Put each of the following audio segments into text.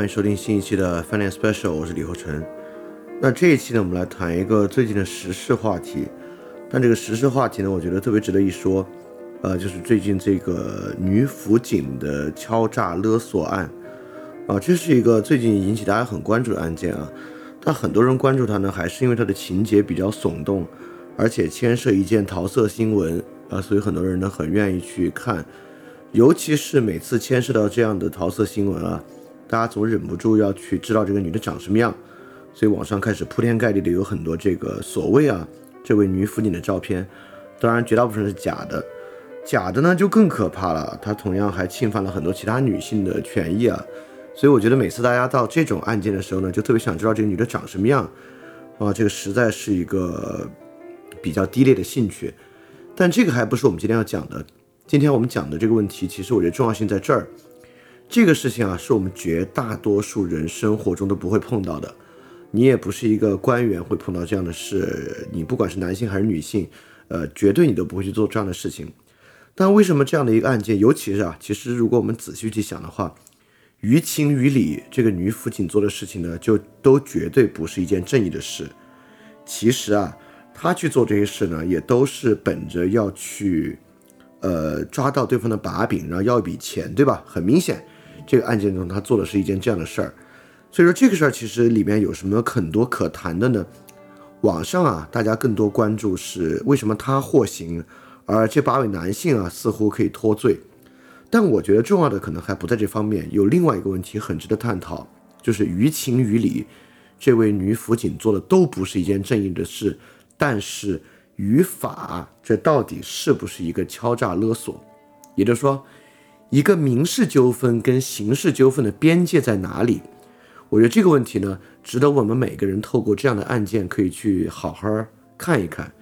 欢迎收听新一期的 Finance Special，我是李厚成。那这一期呢，我们来谈一个最近的时事话题。但这个时事话题呢，我觉得特别值得一说，呃，就是最近这个女辅警的敲诈勒索案啊，这是一个最近引起大家很关注的案件啊。但很多人关注它呢，还是因为它的情节比较耸动，而且牵涉一件桃色新闻啊，所以很多人呢很愿意去看。尤其是每次牵涉到这样的桃色新闻啊。大家总忍不住要去知道这个女的长什么样，所以网上开始铺天盖地的有很多这个所谓啊这位女辅警的照片，当然绝大部分是假的，假的呢就更可怕了，她同样还侵犯了很多其他女性的权益啊，所以我觉得每次大家到这种案件的时候呢，就特别想知道这个女的长什么样，啊，这个实在是一个比较低劣的兴趣，但这个还不是我们今天要讲的，今天我们讲的这个问题，其实我觉得重要性在这儿。这个事情啊，是我们绝大多数人生活中都不会碰到的。你也不是一个官员会碰到这样的事，你不管是男性还是女性，呃，绝对你都不会去做这样的事情。但为什么这样的一个案件，尤其是啊，其实如果我们仔细去想的话，于情于理，这个女辅警做的事情呢，就都绝对不是一件正义的事。其实啊，她去做这些事呢，也都是本着要去，呃，抓到对方的把柄，然后要一笔钱，对吧？很明显。这个案件中，他做的是一件这样的事儿，所以说这个事儿其实里面有什么很多可谈的呢？网上啊，大家更多关注是为什么他获刑，而这八位男性啊似乎可以脱罪。但我觉得重要的可能还不在这方面，有另外一个问题很值得探讨，就是于情于理，这位女辅警做的都不是一件正义的事，但是于法，这到底是不是一个敲诈勒索？也就是说。一个民事纠纷跟刑事纠纷的边界在哪里？我觉得这个问题呢，值得我们每个人透过这样的案件可以去好好看一看，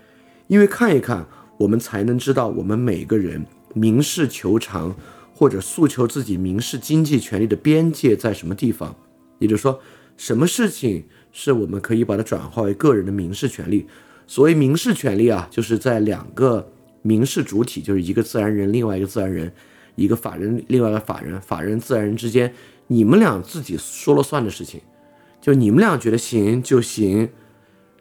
因为看一看，我们才能知道我们每个人民事求偿或者诉求自己民事经济权利的边界在什么地方。也就是说，什么事情是我们可以把它转化为个人的民事权利？所谓民事权利啊，就是在两个民事主体，就是一个自然人，另外一个自然人。一个法人，另外一个法人，法人自然人之间，你们俩自己说了算的事情，就你们俩觉得行就行。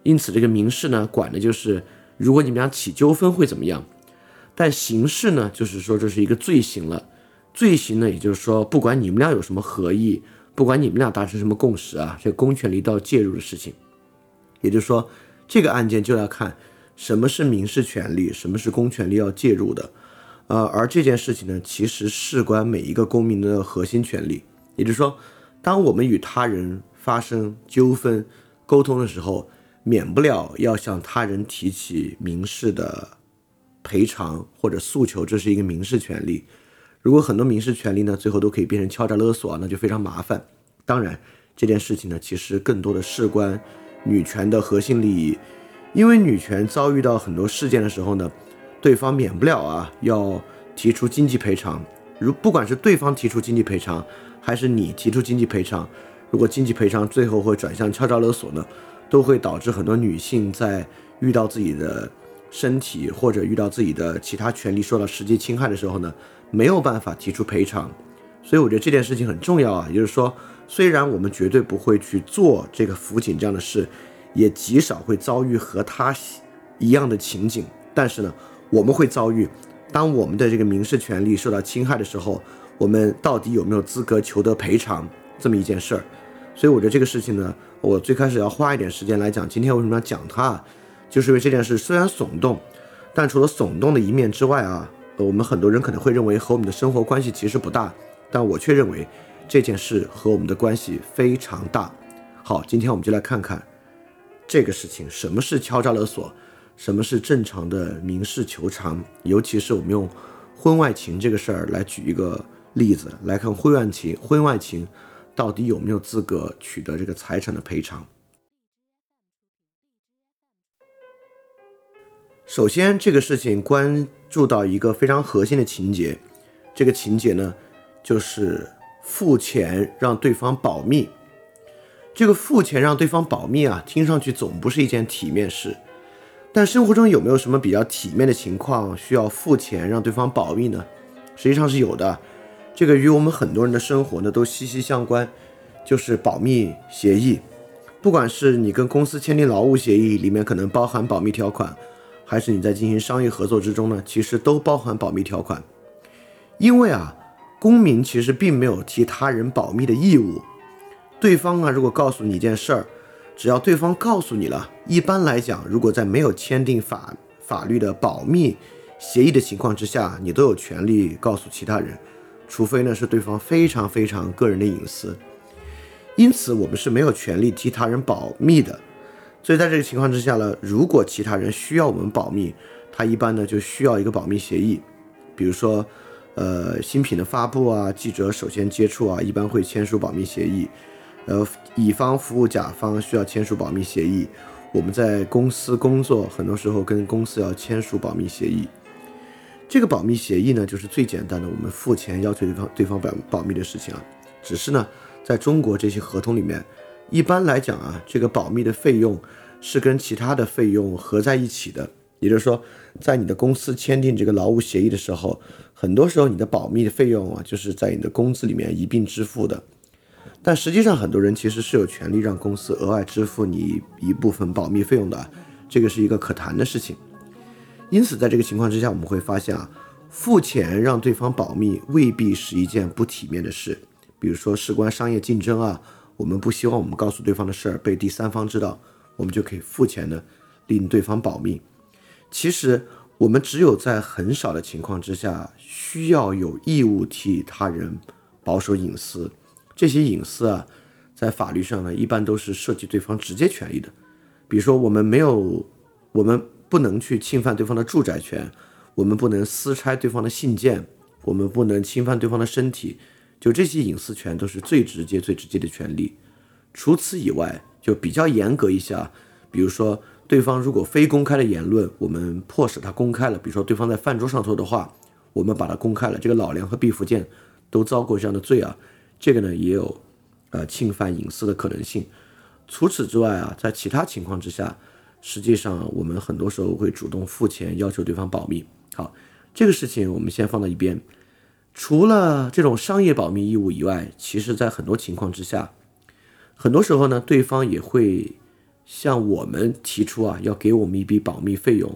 因此，这个民事呢，管的就是如果你们俩起纠纷会怎么样；但刑事呢，就是说这是一个罪行了。罪行呢，也就是说，不管你们俩有什么合意，不管你们俩达成什么共识啊，这公权力都要介入的事情。也就是说，这个案件就要看什么是民事权利，什么是公权力要介入的。呃，而这件事情呢，其实事关每一个公民的核心权利。也就是说，当我们与他人发生纠纷、沟通的时候，免不了要向他人提起民事的赔偿或者诉求，这是一个民事权利。如果很多民事权利呢，最后都可以变成敲诈勒索，那就非常麻烦。当然，这件事情呢，其实更多的事关女权的核心利益，因为女权遭遇到很多事件的时候呢。对方免不了啊，要提出经济赔偿。如不管是对方提出经济赔偿，还是你提出经济赔偿，如果经济赔偿最后会转向敲诈勒索呢，都会导致很多女性在遇到自己的身体或者遇到自己的其他权利受到实际侵害的时候呢，没有办法提出赔偿。所以我觉得这件事情很重要啊，也就是说，虽然我们绝对不会去做这个辅警这样的事，也极少会遭遇和他一样的情景，但是呢。我们会遭遇，当我们的这个民事权利受到侵害的时候，我们到底有没有资格求得赔偿这么一件事儿？所以我觉得这个事情呢，我最开始要花一点时间来讲。今天为什么要讲它？就是因为这件事虽然耸动，但除了耸动的一面之外啊，我们很多人可能会认为和我们的生活关系其实不大，但我却认为这件事和我们的关系非常大。好，今天我们就来看看这个事情，什么是敲诈勒索？什么是正常的民事求偿？尤其是我们用婚外情这个事儿来举一个例子来看，婚外情，婚外情到底有没有资格取得这个财产的赔偿？首先，这个事情关注到一个非常核心的情节，这个情节呢，就是付钱让对方保密。这个付钱让对方保密啊，听上去总不是一件体面事。但生活中有没有什么比较体面的情况需要付钱让对方保密呢？实际上是有的。这个与我们很多人的生活呢都息息相关，就是保密协议。不管是你跟公司签订劳务协议，里面可能包含保密条款，还是你在进行商业合作之中呢，其实都包含保密条款。因为啊，公民其实并没有替他人保密的义务。对方啊，如果告诉你一件事儿，只要对方告诉你了，一般来讲，如果在没有签订法法律的保密协议的情况之下，你都有权利告诉其他人，除非呢是对方非常非常个人的隐私。因此，我们是没有权利替他人保密的。所以，在这个情况之下呢，如果其他人需要我们保密，他一般呢就需要一个保密协议。比如说，呃，新品的发布啊，记者首先接触啊，一般会签署保密协议。呃，乙方服务甲方需要签署保密协议。我们在公司工作，很多时候跟公司要签署保密协议。这个保密协议呢，就是最简单的，我们付钱要求对方对方保保密的事情啊。只是呢。在中国这些合同里面，一般来讲啊，这个保密的费用是跟其他的费用合在一起的。也就是说，在你的公司签订这个劳务协议的时候，很多时候你的保密的费用啊，就是在你的工资里面一并支付的。但实际上，很多人其实是有权利让公司额外支付你一部分保密费用的，这个是一个可谈的事情。因此，在这个情况之下，我们会发现啊，付钱让对方保密未必是一件不体面的事。比如说，事关商业竞争啊，我们不希望我们告诉对方的事儿被第三方知道，我们就可以付钱呢，令对方保密。其实，我们只有在很少的情况之下，需要有义务替他人保守隐私。这些隐私啊，在法律上呢，一般都是涉及对方直接权利的。比如说，我们没有，我们不能去侵犯对方的住宅权，我们不能私拆对方的信件，我们不能侵犯对方的身体。就这些隐私权都是最直接、最直接的权利。除此以外，就比较严格一下。比如说，对方如果非公开的言论，我们迫使他公开了。比如说，对方在饭桌上说的话，我们把它公开了。这个老梁和毕福剑都遭过这样的罪啊。这个呢，也有呃侵犯隐私的可能性。除此之外啊，在其他情况之下，实际上我们很多时候会主动付钱要求对方保密。好，这个事情我们先放到一边。除了这种商业保密义务以外，其实，在很多情况之下，很多时候呢，对方也会向我们提出啊，要给我们一笔保密费用。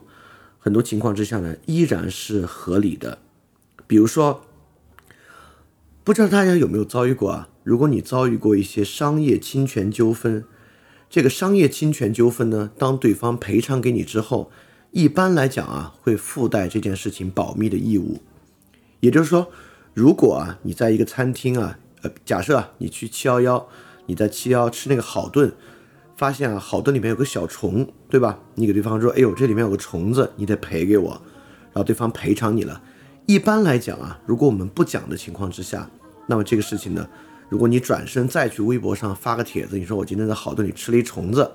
很多情况之下呢，依然是合理的。比如说，不知道大家有没有遭遇过啊？如果你遭遇过一些商业侵权纠纷，这个商业侵权纠纷呢，当对方赔偿给你之后，一般来讲啊，会附带这件事情保密的义务，也就是说。如果啊，你在一个餐厅啊，呃，假设啊，你去七幺幺，你在七幺幺吃那个好炖，发现啊，好炖里面有个小虫，对吧？你给对方说，哎呦，这里面有个虫子，你得赔给我，然后对方赔偿你了。一般来讲啊，如果我们不讲的情况之下，那么这个事情呢，如果你转身再去微博上发个帖子，你说我今天在好顿里吃了一虫子，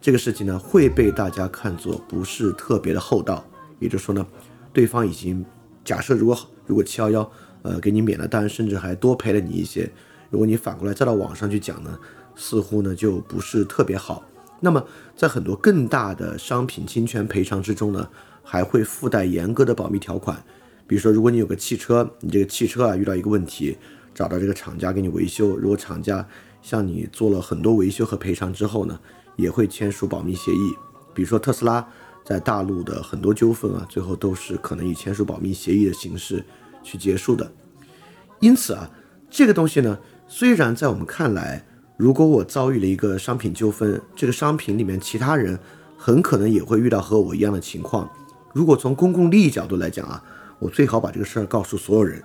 这个事情呢，会被大家看作不是特别的厚道。也就是说呢，对方已经假设，如果如果七幺幺。呃，给你免了单，甚至还多赔了你一些。如果你反过来再到网上去讲呢，似乎呢就不是特别好。那么，在很多更大的商品侵权赔偿之中呢，还会附带严格的保密条款。比如说，如果你有个汽车，你这个汽车啊遇到一个问题，找到这个厂家给你维修，如果厂家向你做了很多维修和赔偿之后呢，也会签署保密协议。比如说特斯拉在大陆的很多纠纷啊，最后都是可能以签署保密协议的形式。去结束的，因此啊，这个东西呢，虽然在我们看来，如果我遭遇了一个商品纠纷，这个商品里面其他人很可能也会遇到和我一样的情况。如果从公共利益角度来讲啊，我最好把这个事儿告诉所有人。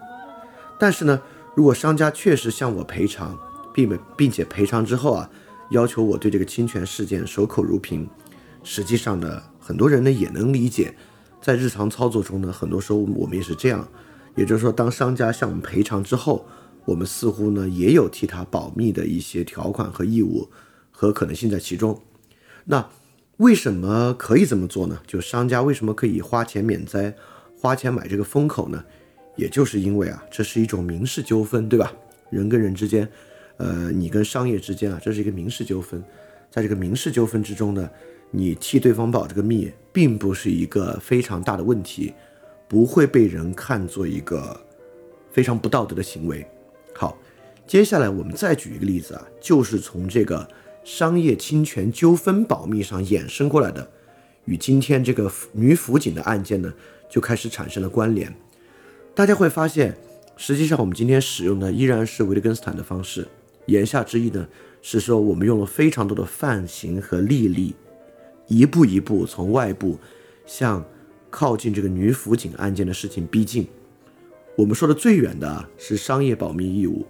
但是呢，如果商家确实向我赔偿，并并且赔偿之后啊，要求我对这个侵权事件守口如瓶，实际上呢，很多人呢也能理解，在日常操作中呢，很多时候我们也是这样。也就是说，当商家向我们赔偿之后，我们似乎呢也有替他保密的一些条款和义务和可能性在其中。那为什么可以这么做呢？就商家为什么可以花钱免灾、花钱买这个风口呢？也就是因为啊，这是一种民事纠纷，对吧？人跟人之间，呃，你跟商业之间啊，这是一个民事纠纷。在这个民事纠纷之中呢，你替对方保这个密，并不是一个非常大的问题。不会被人看作一个非常不道德的行为。好，接下来我们再举一个例子啊，就是从这个商业侵权纠纷保密上衍生过来的，与今天这个女辅警的案件呢就开始产生了关联。大家会发现，实际上我们今天使用的依然是维特根斯坦的方式，言下之意呢是说我们用了非常多的范型和例例，一步一步从外部向靠近这个女辅警案件的事情逼近。我们说的最远的啊是商业保密义务，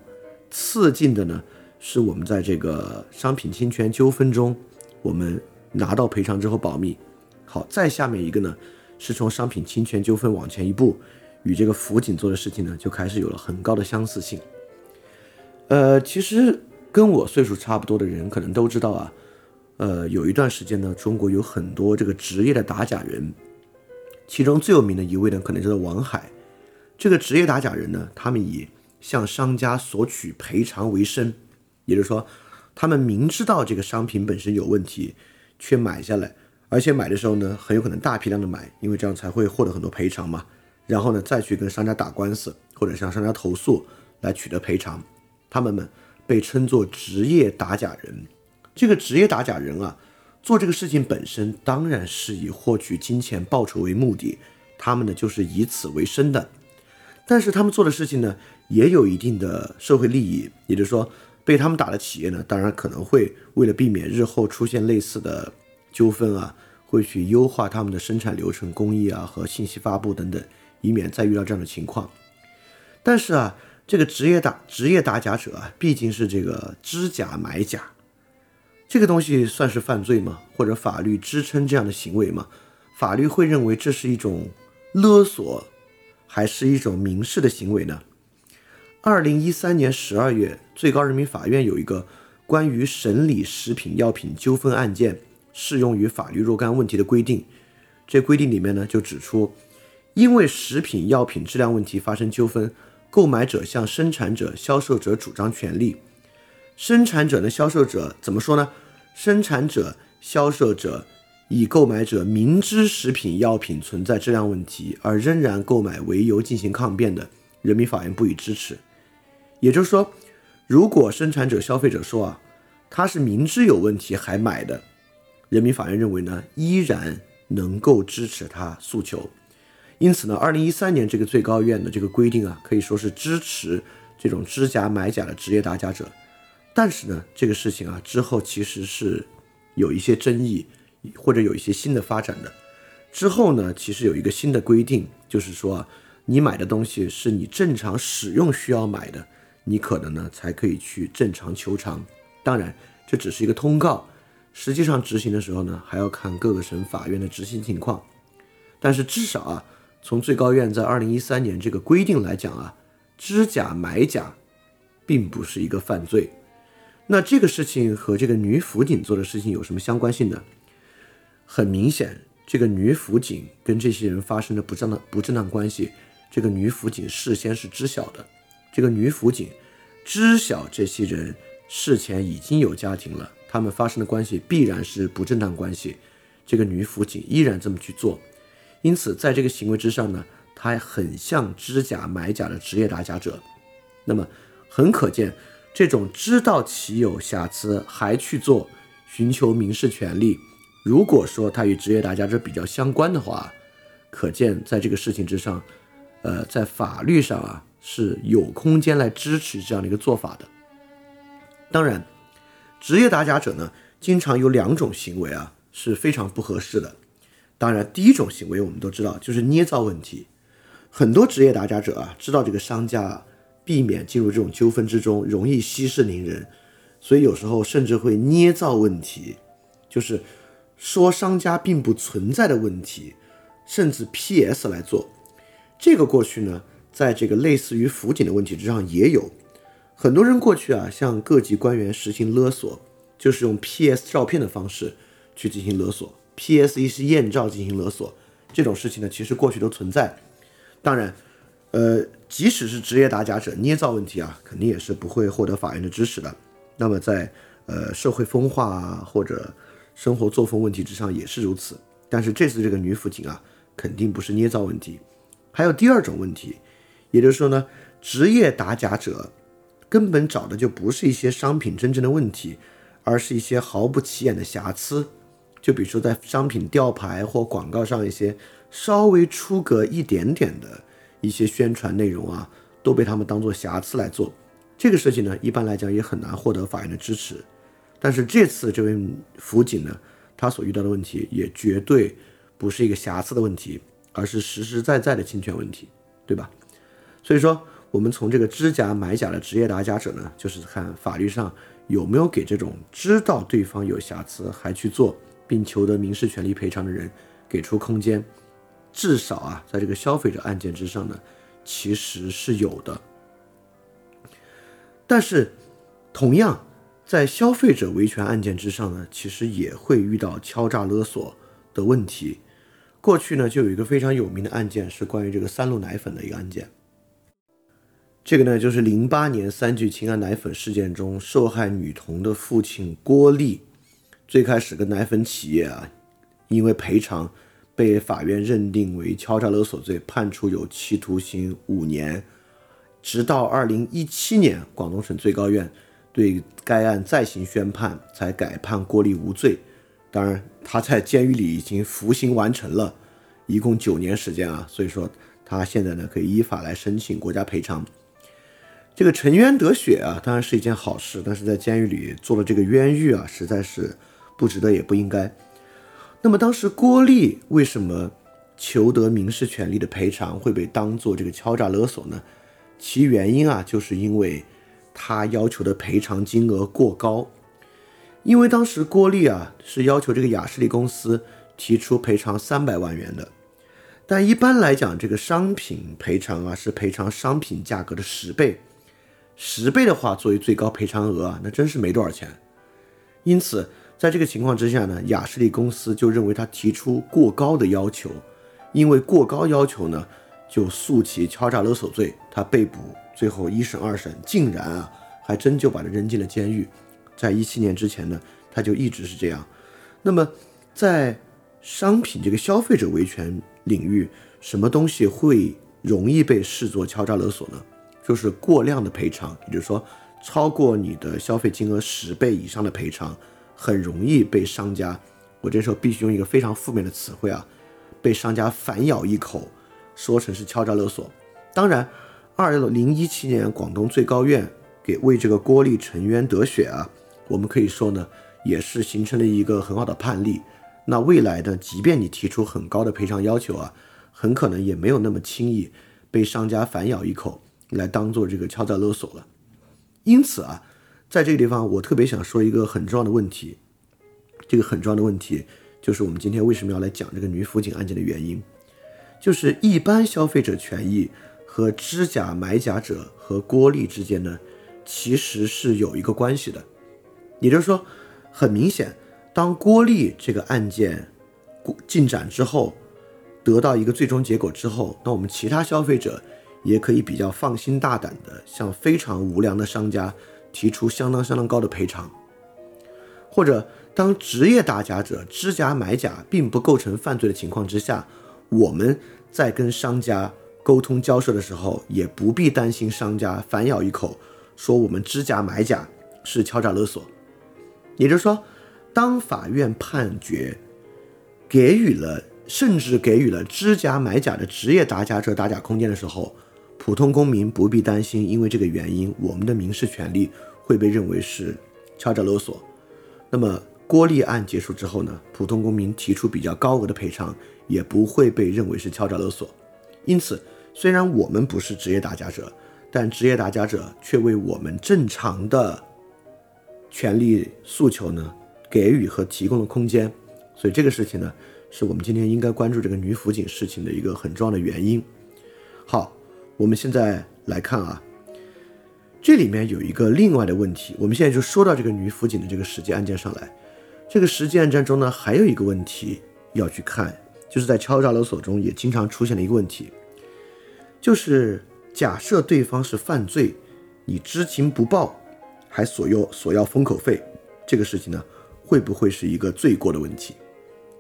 次近的呢是我们在这个商品侵权纠纷中，我们拿到赔偿之后保密。好，再下面一个呢是从商品侵权纠纷往前一步，与这个辅警做的事情呢就开始有了很高的相似性。呃，其实跟我岁数差不多的人可能都知道啊，呃，有一段时间呢，中国有很多这个职业的打假人，其中最有名的一位呢，可能就是王海。这个职业打假人呢，他们以向商家索取赔偿为生，也就是说，他们明知道这个商品本身有问题，却买下来，而且买的时候呢，很有可能大批量的买，因为这样才会获得很多赔偿嘛。然后呢，再去跟商家打官司，或者向商家投诉来取得赔偿。他们们被称作职业打假人。这个职业打假人啊，做这个事情本身当然是以获取金钱报酬为目的，他们呢就是以此为生的。但是他们做的事情呢，也有一定的社会利益，也就是说，被他们打的企业呢，当然可能会为了避免日后出现类似的纠纷啊，会去优化他们的生产流程、工艺啊和信息发布等等，以免再遇到这样的情况。但是啊，这个职业打职业打假者啊，毕竟是这个知假买假，这个东西算是犯罪吗？或者法律支撑这样的行为吗？法律会认为这是一种勒索？还是一种民事的行为呢？二零一三年十二月，最高人民法院有一个关于审理食品药品纠纷案件适用于法律若干问题的规定。这规定里面呢，就指出，因为食品药品质量问题发生纠纷，购买者向生产者、销售者主张权利。生产者的销售者怎么说呢？生产者、销售者。以购买者明知食品药品存在质量问题而仍然购买为由进行抗辩的，人民法院不予支持。也就是说，如果生产者、消费者说啊，他是明知有问题还买的，人民法院认为呢，依然能够支持他诉求。因此呢，二零一三年这个最高院的这个规定啊，可以说是支持这种知假买假的职业打假者。但是呢，这个事情啊之后其实是有一些争议。或者有一些新的发展的之后呢，其实有一个新的规定，就是说啊，你买的东西是你正常使用需要买的，你可能呢才可以去正常求偿。当然，这只是一个通告，实际上执行的时候呢，还要看各个省法院的执行情况。但是至少啊，从最高院在二零一三年这个规定来讲啊，知假买假，并不是一个犯罪。那这个事情和这个女辅警做的事情有什么相关性呢？很明显，这个女辅警跟这些人发生的不正当不正当关系，这个女辅警事先是知晓的。这个女辅警知晓这些人事前已经有家庭了，他们发生的关系必然是不正当关系。这个女辅警依然这么去做，因此在这个行为之上呢，她很像知假买假的职业打假者。那么很可见，这种知道其有瑕疵还去做，寻求民事权利。如果说他与职业打假者比较相关的话，可见在这个事情之上，呃，在法律上啊是有空间来支持这样的一个做法的。当然，职业打假者呢，经常有两种行为啊是非常不合适的。当然，第一种行为我们都知道就是捏造问题。很多职业打假者啊知道这个商家啊避免进入这种纠纷之中容易息事宁人，所以有时候甚至会捏造问题，就是。说商家并不存在的问题，甚至 P.S. 来做，这个过去呢，在这个类似于辅警的问题之上也有很多人过去啊，向各级官员实行勒索，就是用 P.S. 照片的方式去进行勒索，P.S. 一些艳照进行勒索，这种事情呢，其实过去都存在。当然，呃，即使是职业打假者捏造问题啊，肯定也是不会获得法院的支持的。那么在呃社会风化啊或者生活作风问题之上也是如此，但是这次这个女辅警啊，肯定不是捏造问题。还有第二种问题，也就是说呢，职业打假者根本找的就不是一些商品真正的问题，而是一些毫不起眼的瑕疵。就比如说在商品吊牌或广告上一些稍微出格一点点的一些宣传内容啊，都被他们当做瑕疵来做。这个事情呢，一般来讲也很难获得法院的支持。但是这次这位辅警呢，他所遇到的问题也绝对不是一个瑕疵的问题，而是实实在在的侵权问题，对吧？所以说，我们从这个知假买假的职业打假者呢，就是看法律上有没有给这种知道对方有瑕疵还去做并求得民事权利赔偿的人给出空间。至少啊，在这个消费者案件之上呢，其实是有的。但是，同样在消费者维权案件之上呢，其实也会遇到敲诈勒索的问题。过去呢，就有一个非常有名的案件，是关于这个三鹿奶粉的一个案件。这个呢，就是零八年三聚氰胺奶粉事件中受害女童的父亲郭丽，最开始跟奶粉企业啊，因为赔偿，被法院认定为敲诈勒索罪，判处有期徒刑五年。直到二零一七年，广东省最高院对该案再行宣判，才改判郭丽无罪。当然，他在监狱里已经服刑完成了，一共九年时间啊，所以说他现在呢可以依法来申请国家赔偿。这个沉冤得雪啊，当然是一件好事，但是在监狱里做了这个冤狱啊，实在是不值得也不应该。那么当时郭丽为什么求得民事权利的赔偿会被当做这个敲诈勒索呢？其原因啊，就是因为他要求的赔偿金额过高。因为当时郭丽啊是要求这个雅士利公司提出赔偿三百万元的，但一般来讲，这个商品赔偿啊是赔偿商品价格的十倍，十倍的话作为最高赔偿额啊，那真是没多少钱。因此，在这个情况之下呢，雅士利公司就认为他提出过高的要求，因为过高要求呢。就诉其敲诈勒索罪，他被捕，最后一审、二审竟然啊，还真就把他扔进了监狱。在一七年之前呢，他就一直是这样。那么，在商品这个消费者维权领域，什么东西会容易被视作敲诈勒索呢？就是过量的赔偿，也就是说，超过你的消费金额十倍以上的赔偿，很容易被商家，我这时候必须用一个非常负面的词汇啊，被商家反咬一口。说成是敲诈勒索，当然，二零一七年广东最高院给为这个郭丽沉冤得雪啊，我们可以说呢，也是形成了一个很好的判例。那未来呢，即便你提出很高的赔偿要求啊，很可能也没有那么轻易被商家反咬一口来当做这个敲诈勒索了。因此啊，在这个地方，我特别想说一个很重要的问题，这个很重要的问题就是我们今天为什么要来讲这个女辅警案件的原因。就是一般消费者权益和知假买假者和郭丽之间呢，其实是有一个关系的。也就是说，很明显，当郭丽这个案件进展之后，得到一个最终结果之后，那我们其他消费者也可以比较放心大胆的向非常无良的商家提出相当相当高的赔偿。或者，当职业打假者知假买假并不构成犯罪的情况之下。我们在跟商家沟通交涉的时候，也不必担心商家反咬一口，说我们知假买假是敲诈勒索。也就是说，当法院判决给予了，甚至给予了知假买假的职业打假者打假空间的时候，普通公民不必担心，因为这个原因，我们的民事权利会被认为是敲诈勒索。那么郭立案结束之后呢，普通公民提出比较高额的赔偿。也不会被认为是敲诈勒索，因此，虽然我们不是职业打假者，但职业打假者却为我们正常的权利诉求呢给予和提供了空间，所以这个事情呢，是我们今天应该关注这个女辅警事情的一个很重要的原因。好，我们现在来看啊，这里面有一个另外的问题，我们现在就说到这个女辅警的这个实际案件上来，这个实际案件中呢，还有一个问题要去看。就是在敲诈勒索中也经常出现的一个问题，就是假设对方是犯罪，你知情不报，还索要索要封口费，这个事情呢，会不会是一个罪过的问题？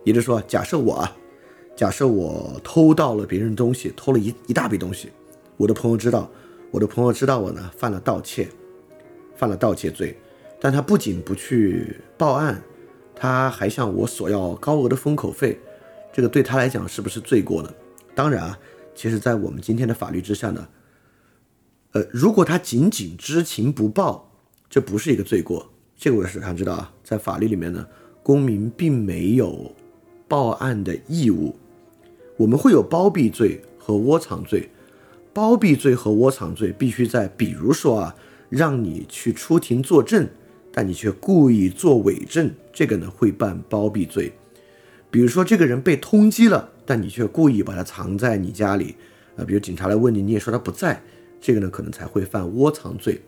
也就是说，假设我啊，假设我偷到了别人东西，偷了一一大笔东西，我的朋友知道，我的朋友知道我呢犯了盗窃，犯了盗窃罪，但他不仅不去报案，他还向我索要高额的封口费，这个对他来讲是不是罪过呢？当然啊，其实，在我们今天的法律之下呢，呃，如果他仅仅知情不报，这不是一个罪过。这个我是常知道啊，在法律里面呢，公民并没有报案的义务。我们会有包庇罪和窝藏罪。包庇罪和窝藏罪必须在，比如说啊，让你去出庭作证，但你却故意做伪证，这个呢会办包庇罪。比如说这个人被通缉了，但你却故意把他藏在你家里，啊，比如警察来问你，你也说他不在，这个呢可能才会犯窝藏罪。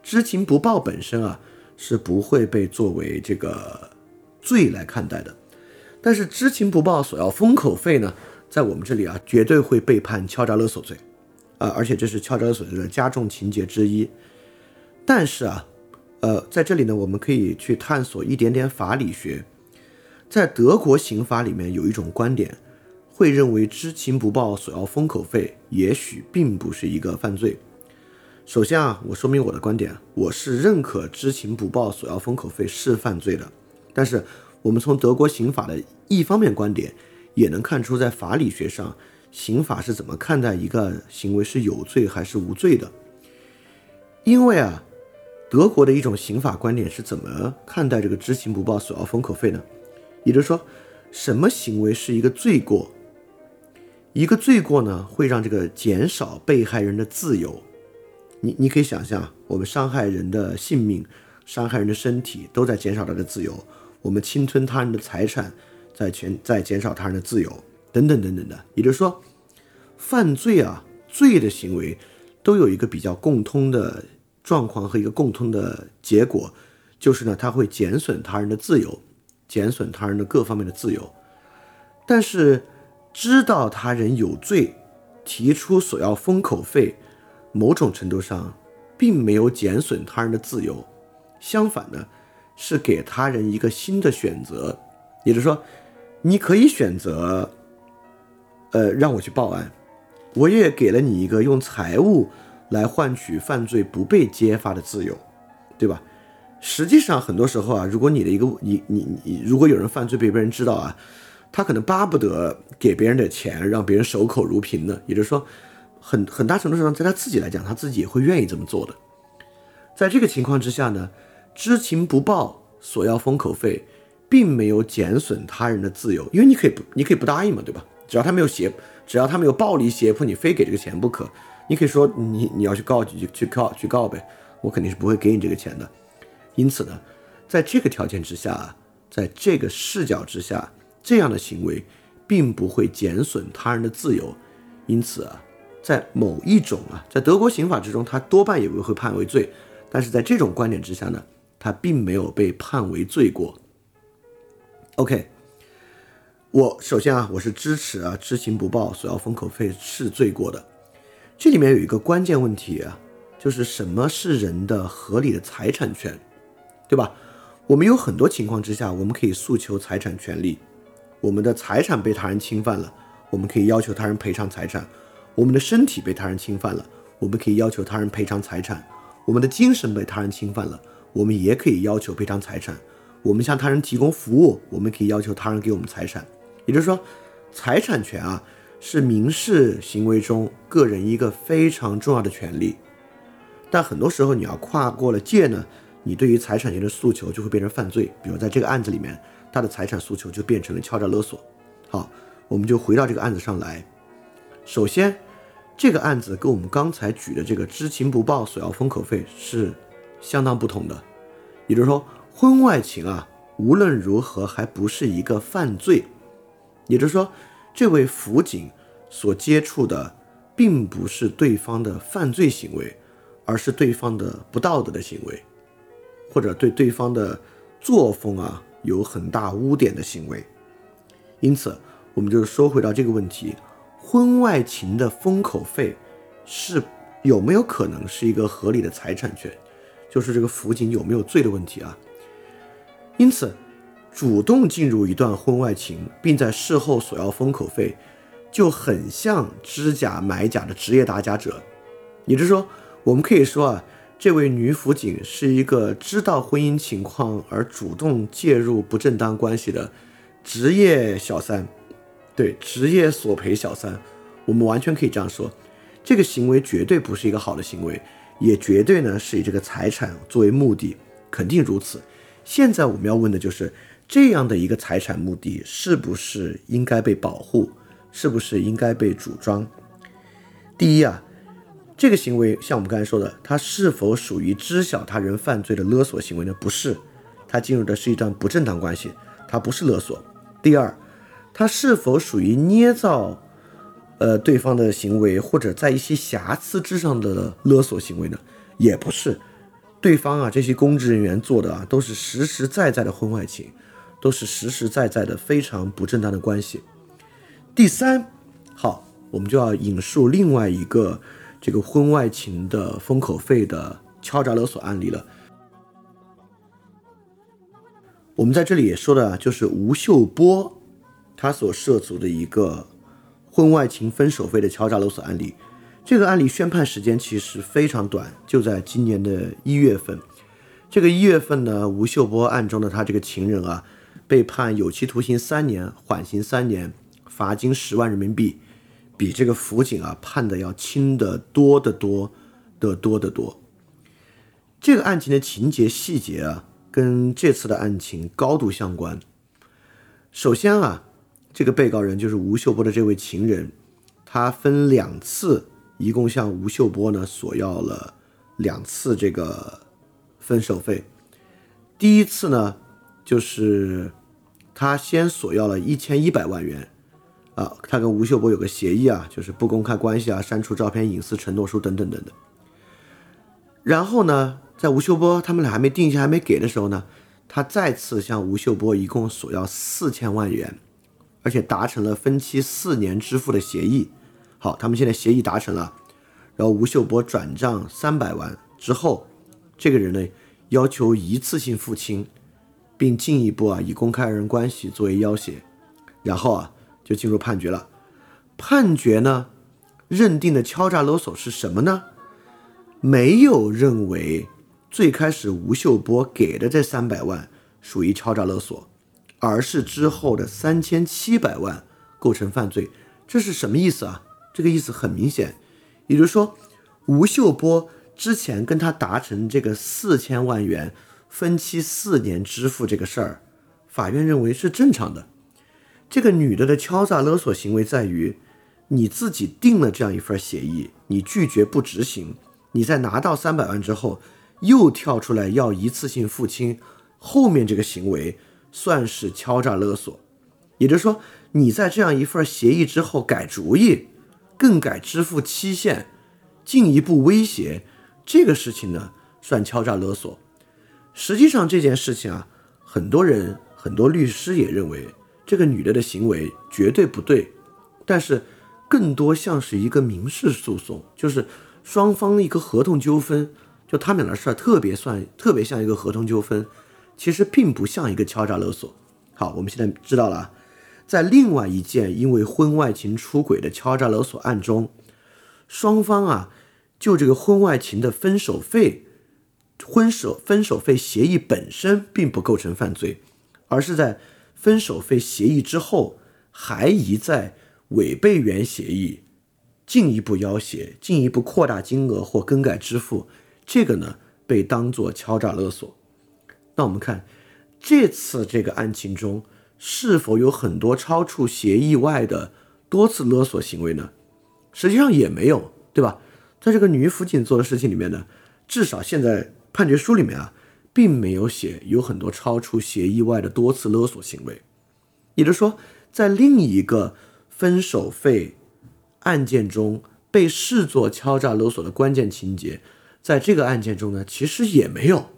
知情不报本身啊是不会被作为这个罪来看待的，但是知情不报索要封口费呢，在我们这里啊绝对会被判敲诈勒索罪。啊，而且这是敲诈勒索罪的加重情节之一。但是啊，呃，在这里呢，我们可以去探索一点点法理学。在德国刑法里面有一种观点，会认为知情不报索要封口费，也许并不是一个犯罪。首先啊，我说明我的观点，我是认可知情不报索要封口费是犯罪的。但是我们从德国刑法的一方面观点，也能看出在法理学上。刑法是怎么看待一个行为是有罪还是无罪的？因为啊，德国的一种刑法观点是怎么看待这个知情不报索要封口费呢？也就是说，什么行为是一个罪过？一个罪过呢，会让这个减少被害人的自由。你你可以想象，我们伤害人的性命、伤害人的身体，都在减少他的自由；我们侵吞他人的财产，在全在减少他人的自由。等等等等的，也就是说，犯罪啊，罪的行为都有一个比较共通的状况和一个共通的结果，就是呢，它会减损他人的自由，减损他人的各方面的自由。但是，知道他人有罪，提出索要封口费，某种程度上并没有减损他人的自由，相反呢，是给他人一个新的选择，也就是说，你可以选择。呃，让我去报案，我也给了你一个用财物来换取犯罪不被揭发的自由，对吧？实际上，很多时候啊，如果你的一个你你你，如果有人犯罪被别人知道啊，他可能巴不得给别人点钱，让别人守口如瓶的。也就是说，很很大程度上，在他自己来讲，他自己也会愿意这么做的。在这个情况之下呢，知情不报索要封口费，并没有减损他人的自由，因为你可以不，你可以不答应嘛，对吧？只要他没有胁，只要他没有暴力胁迫你，非给这个钱不可，你可以说你你要去告去去告去告呗，我肯定是不会给你这个钱的。因此呢，在这个条件之下，在这个视角之下，这样的行为并不会减损他人的自由。因此啊，在某一种啊，在德国刑法之中，他多半也不会判为罪。但是在这种观点之下呢，他并没有被判为罪过。OK。我首先啊，我是支持啊，知情不报索要封口费是罪过的。这里面有一个关键问题啊，就是什么是人的合理的财产权，对吧？我们有很多情况之下，我们可以诉求财产权利。我们的财产被他人侵犯了，我们可以要求他人赔偿财产；我们的身体被他人侵犯了，我们可以要求他人赔偿财产；我们的精神被他人侵犯了，我们也可以要求赔偿财产；我们向他人提供服务，我们可以要求他人给我们财产。也就是说，财产权啊是民事行为中个人一个非常重要的权利，但很多时候你要跨过了界呢，你对于财产权的诉求就会变成犯罪。比如在这个案子里面，他的财产诉求就变成了敲诈勒索。好，我们就回到这个案子上来。首先，这个案子跟我们刚才举的这个知情不报索要封口费是相当不同的。也就是说，婚外情啊，无论如何还不是一个犯罪。也就是说，这位辅警所接触的并不是对方的犯罪行为，而是对方的不道德的行为，或者对对方的作风啊有很大污点的行为。因此，我们就说回到这个问题：婚外情的封口费是有没有可能是一个合理的财产权？就是这个辅警有没有罪的问题啊？因此。主动进入一段婚外情，并在事后索要封口费，就很像知假买假的职业打假者。也就是说，我们可以说啊，这位女辅警是一个知道婚姻情况而主动介入不正当关系的职业小三，对，职业索赔小三，我们完全可以这样说，这个行为绝对不是一个好的行为，也绝对呢是以这个财产作为目的，肯定如此。现在我们要问的就是。这样的一个财产目的是不是应该被保护？是不是应该被主张？第一啊，这个行为像我们刚才说的，它是否属于知晓他人犯罪的勒索行为呢？不是，它进入的是一段不正当关系，它不是勒索。第二，它是否属于捏造呃对方的行为，或者在一些瑕疵之上的勒索行为呢？也不是，对方啊这些公职人员做的啊都是实实在在的婚外情。都是实实在在的非常不正当的关系。第三，好，我们就要引述另外一个这个婚外情的封口费的敲诈勒索案例了。我们在这里也说的就是吴秀波他所涉足的一个婚外情分手费的敲诈勒索案例。这个案例宣判时间其实非常短，就在今年的一月份。这个一月份呢，吴秀波案中的他这个情人啊。被判有期徒刑三年，缓刑三年，罚金十万人民币，比这个辅警啊判的要轻得多得多得多得多。这个案情的情节细节啊，跟这次的案情高度相关。首先啊，这个被告人就是吴秀波的这位情人，他分两次，一共向吴秀波呢索要了两次这个分手费。第一次呢，就是。他先索要了一千一百万元，啊，他跟吴秀波有个协议啊，就是不公开关系啊，删除照片、隐私承诺书等等等等。然后呢，在吴秀波他们俩还没定下、还没给的时候呢，他再次向吴秀波一共索要四千万元，而且达成了分期四年支付的协议。好，他们现在协议达成了，然后吴秀波转账三百万之后，这个人呢要求一次性付清。并进一步啊以公开二人关系作为要挟，然后啊就进入判决了。判决呢认定的敲诈勒索是什么呢？没有认为最开始吴秀波给的这三百万属于敲诈勒索，而是之后的三千七百万构成犯罪。这是什么意思啊？这个意思很明显，也就是说吴秀波之前跟他达成这个四千万元。分期四年支付这个事儿，法院认为是正常的。这个女的的敲诈勒索行为在于，你自己定了这样一份协议，你拒绝不执行，你在拿到三百万之后，又跳出来要一次性付清，后面这个行为算是敲诈勒索。也就是说，你在这样一份协议之后改主意，更改支付期限，进一步威胁，这个事情呢，算敲诈勒索。实际上这件事情啊，很多人、很多律师也认为这个女的的行为绝对不对，但是更多像是一个民事诉讼，就是双方一个合同纠纷，就他们俩的事儿特别算特别像一个合同纠纷，其实并不像一个敲诈勒索。好，我们现在知道了，在另外一件因为婚外情出轨的敲诈勒索案中，双方啊就这个婚外情的分手费。婚手分手费协议本身并不构成犯罪，而是在分手费协议之后，还一再违背原协议，进一步要挟、进一步扩大金额或更改支付，这个呢被当作敲诈勒索。那我们看这次这个案情中，是否有很多超出协议外的多次勒索行为呢？实际上也没有，对吧？在这个女辅警做的事情里面呢，至少现在。判决书里面啊，并没有写有很多超出协议外的多次勒索行为，也就是说，在另一个分手费案件中被视作敲诈勒索的关键情节，在这个案件中呢，其实也没有。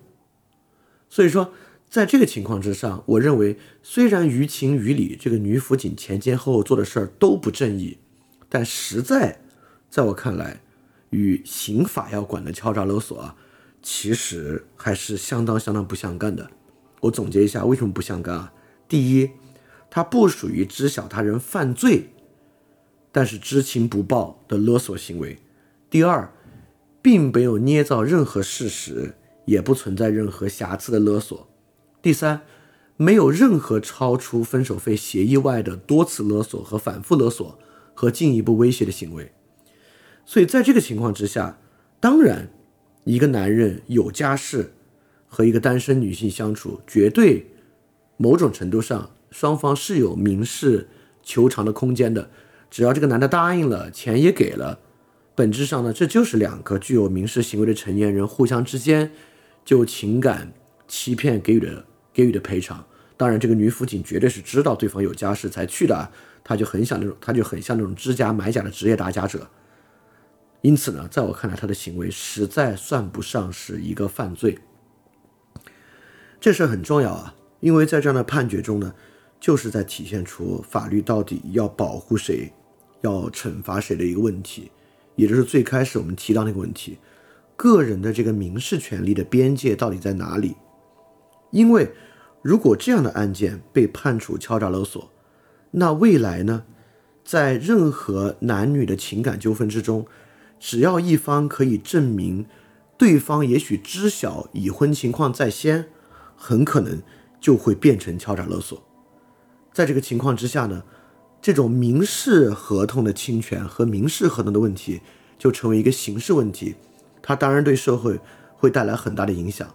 所以说，在这个情况之上，我认为虽然于情于理，这个女辅警前前后后做的事儿都不正义，但实在在我看来，与刑法要管的敲诈勒索啊。其实还是相当相当不相干的。我总结一下，为什么不相干啊？第一，它不属于知晓他人犯罪，但是知情不报的勒索行为；第二，并没有捏造任何事实，也不存在任何瑕疵的勒索。第三，没有任何超出分手费协议外的多次勒索和反复勒索和进一步威胁的行为。所以在这个情况之下，当然，一个男人有家室和一个单身女性相处，绝对某种程度上双方是有民事求偿的空间的。只要这个男的答应了，钱也给了，本质上呢，这就是两个具有民事行为的成年人互相之间就情感欺骗给予的给予的赔偿。当然，这个女辅警绝对是知道对方有家室才去的，她就很像那种，她就很像那种知假买假的职业打假者。因此呢，在我看来，他的行为实在算不上是一个犯罪。这事儿很重要啊，因为在这样的判决中呢，就是在体现出法律到底要保护谁。要惩罚谁的一个问题，也就是最开始我们提到那个问题：个人的这个民事权利的边界到底在哪里？因为如果这样的案件被判处敲诈勒索，那未来呢，在任何男女的情感纠纷之中，只要一方可以证明对方也许知晓已婚情况在先，很可能就会变成敲诈勒索。在这个情况之下呢？这种民事合同的侵权和民事合同的问题，就成为一个刑事问题，它当然对社会会带来很大的影响。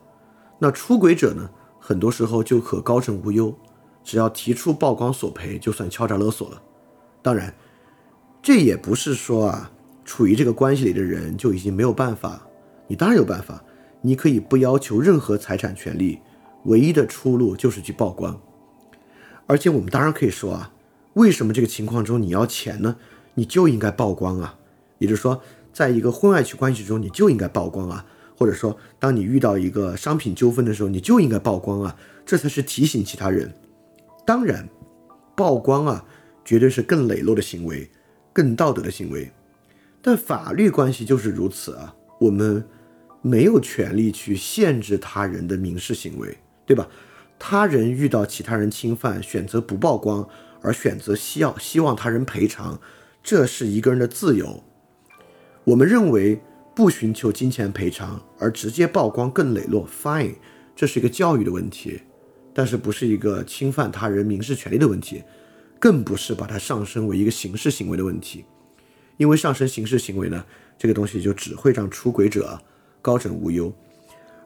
那出轨者呢，很多时候就可高枕无忧，只要提出曝光索赔，就算敲诈勒索了。当然，这也不是说啊，处于这个关系里的人就已经没有办法。你当然有办法，你可以不要求任何财产权利，唯一的出路就是去曝光。而且我们当然可以说啊。为什么这个情况中你要钱呢？你就应该曝光啊！也就是说，在一个婚外情关系中，你就应该曝光啊！或者说，当你遇到一个商品纠纷的时候，你就应该曝光啊！这才是提醒其他人。当然，曝光啊，绝对是更磊落的行为，更道德的行为。但法律关系就是如此啊！我们没有权利去限制他人的民事行为，对吧？他人遇到其他人侵犯，选择不曝光。而选择希要希望他人赔偿，这是一个人的自由。我们认为不寻求金钱赔偿而直接曝光更磊落，fine，这是一个教育的问题，但是不是一个侵犯他人民事权利的问题，更不是把它上升为一个刑事行为的问题。因为上升刑事行为呢，这个东西就只会让出轨者高枕无忧。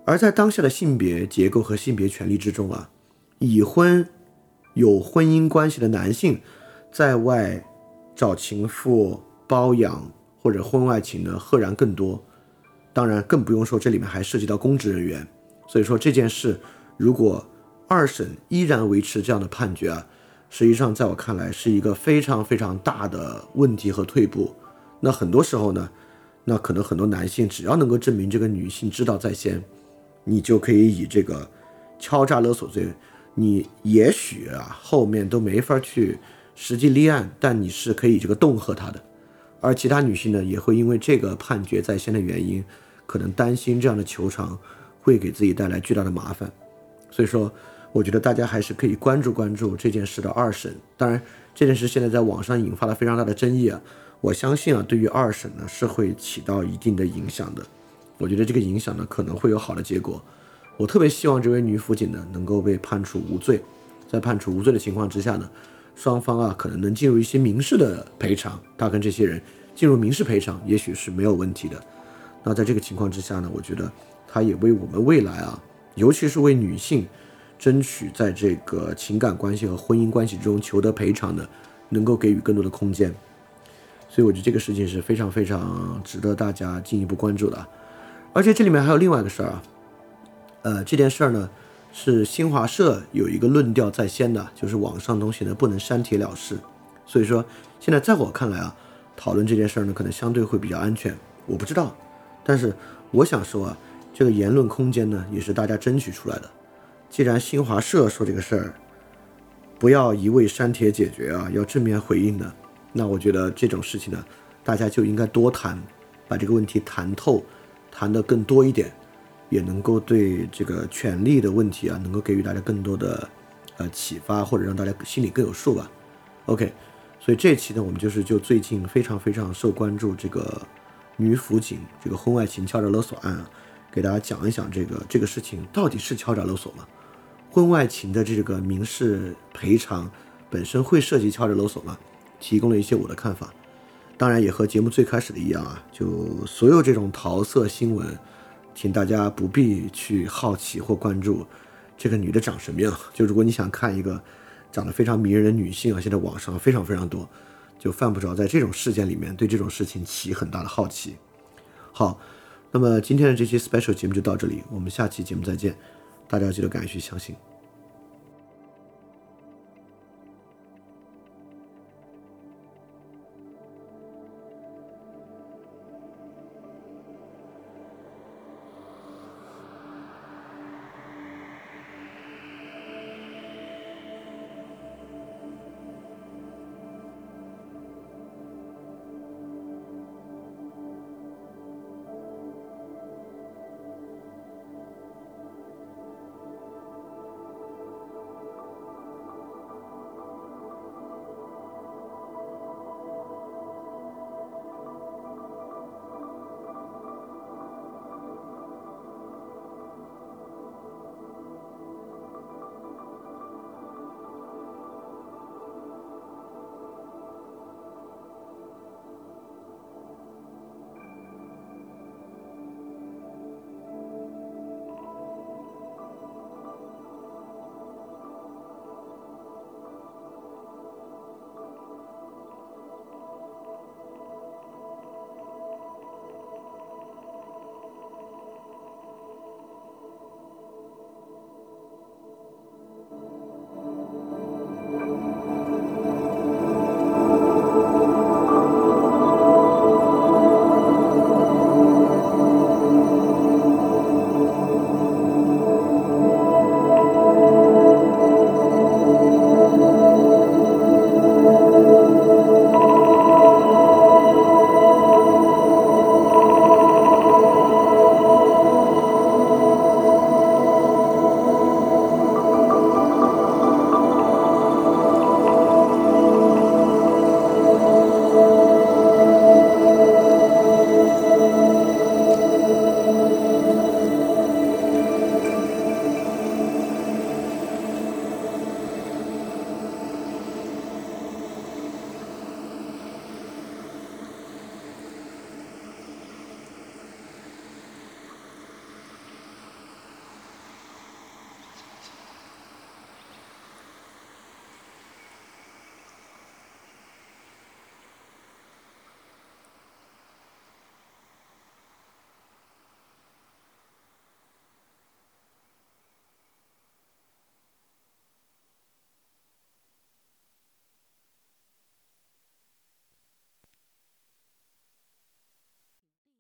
而在当下的性别结构和性别权利之中啊，已婚。有婚姻关系的男性，在外找情妇包养或者婚外情呢，赫然更多。当然，更不用说这里面还涉及到公职人员。所以说这件事，如果二审依然维持这样的判决啊，实际上在我看来是一个非常非常大的问题和退步。那很多时候呢，那可能很多男性只要能够证明这个女性知道在先，你就可以以这个敲诈勒索罪。你也许啊，后面都没法去实际立案，但你是可以这个恫吓他的。而其他女性呢，也会因为这个判决在先的原因，可能担心这样的求偿会给自己带来巨大的麻烦。所以说，我觉得大家还是可以关注关注这件事的二审。当然，这件事现在在网上引发了非常大的争议啊。我相信啊，对于二审呢，是会起到一定的影响的。我觉得这个影响呢，可能会有好的结果。我特别希望这位女辅警呢能够被判处无罪，在判处无罪的情况之下呢，双方啊可能能进入一些民事的赔偿，她跟这些人进入民事赔偿也许是没有问题的。那在这个情况之下呢，我觉得她也为我们未来啊，尤其是为女性争取在这个情感关系和婚姻关系中求得赔偿的，能够给予更多的空间。所以我觉得这个事情是非常非常值得大家进一步关注的。而且这里面还有另外一个事儿啊。呃，这件事儿呢，是新华社有一个论调在先的，就是网上东西呢不能删帖了事。所以说，现在在我看来啊，讨论这件事儿呢，可能相对会比较安全。我不知道，但是我想说啊，这个言论空间呢，也是大家争取出来的。既然新华社说这个事儿，不要一味删帖解决啊，要正面回应的，那我觉得这种事情呢，大家就应该多谈，把这个问题谈透，谈得更多一点。也能够对这个权利的问题啊，能够给予大家更多的呃启发，或者让大家心里更有数吧。OK，所以这期呢，我们就是就最近非常非常受关注这个女辅警这个婚外情敲诈勒索案啊，给大家讲一讲这个这个事情到底是敲诈勒索吗？婚外情的这个民事赔偿本身会涉及敲诈勒索吗？提供了一些我的看法。当然也和节目最开始的一样啊，就所有这种桃色新闻，请大家不必去好奇或关注这个女的长什么样。就如果你想看一个长得非常迷人的女性啊，现在网上非常非常多，就犯不着在这种事件里面对这种事情起很大的好奇。好，那么今天的这期 special 节目就到这里，我们下期节目再见。大家记得敢于去相信。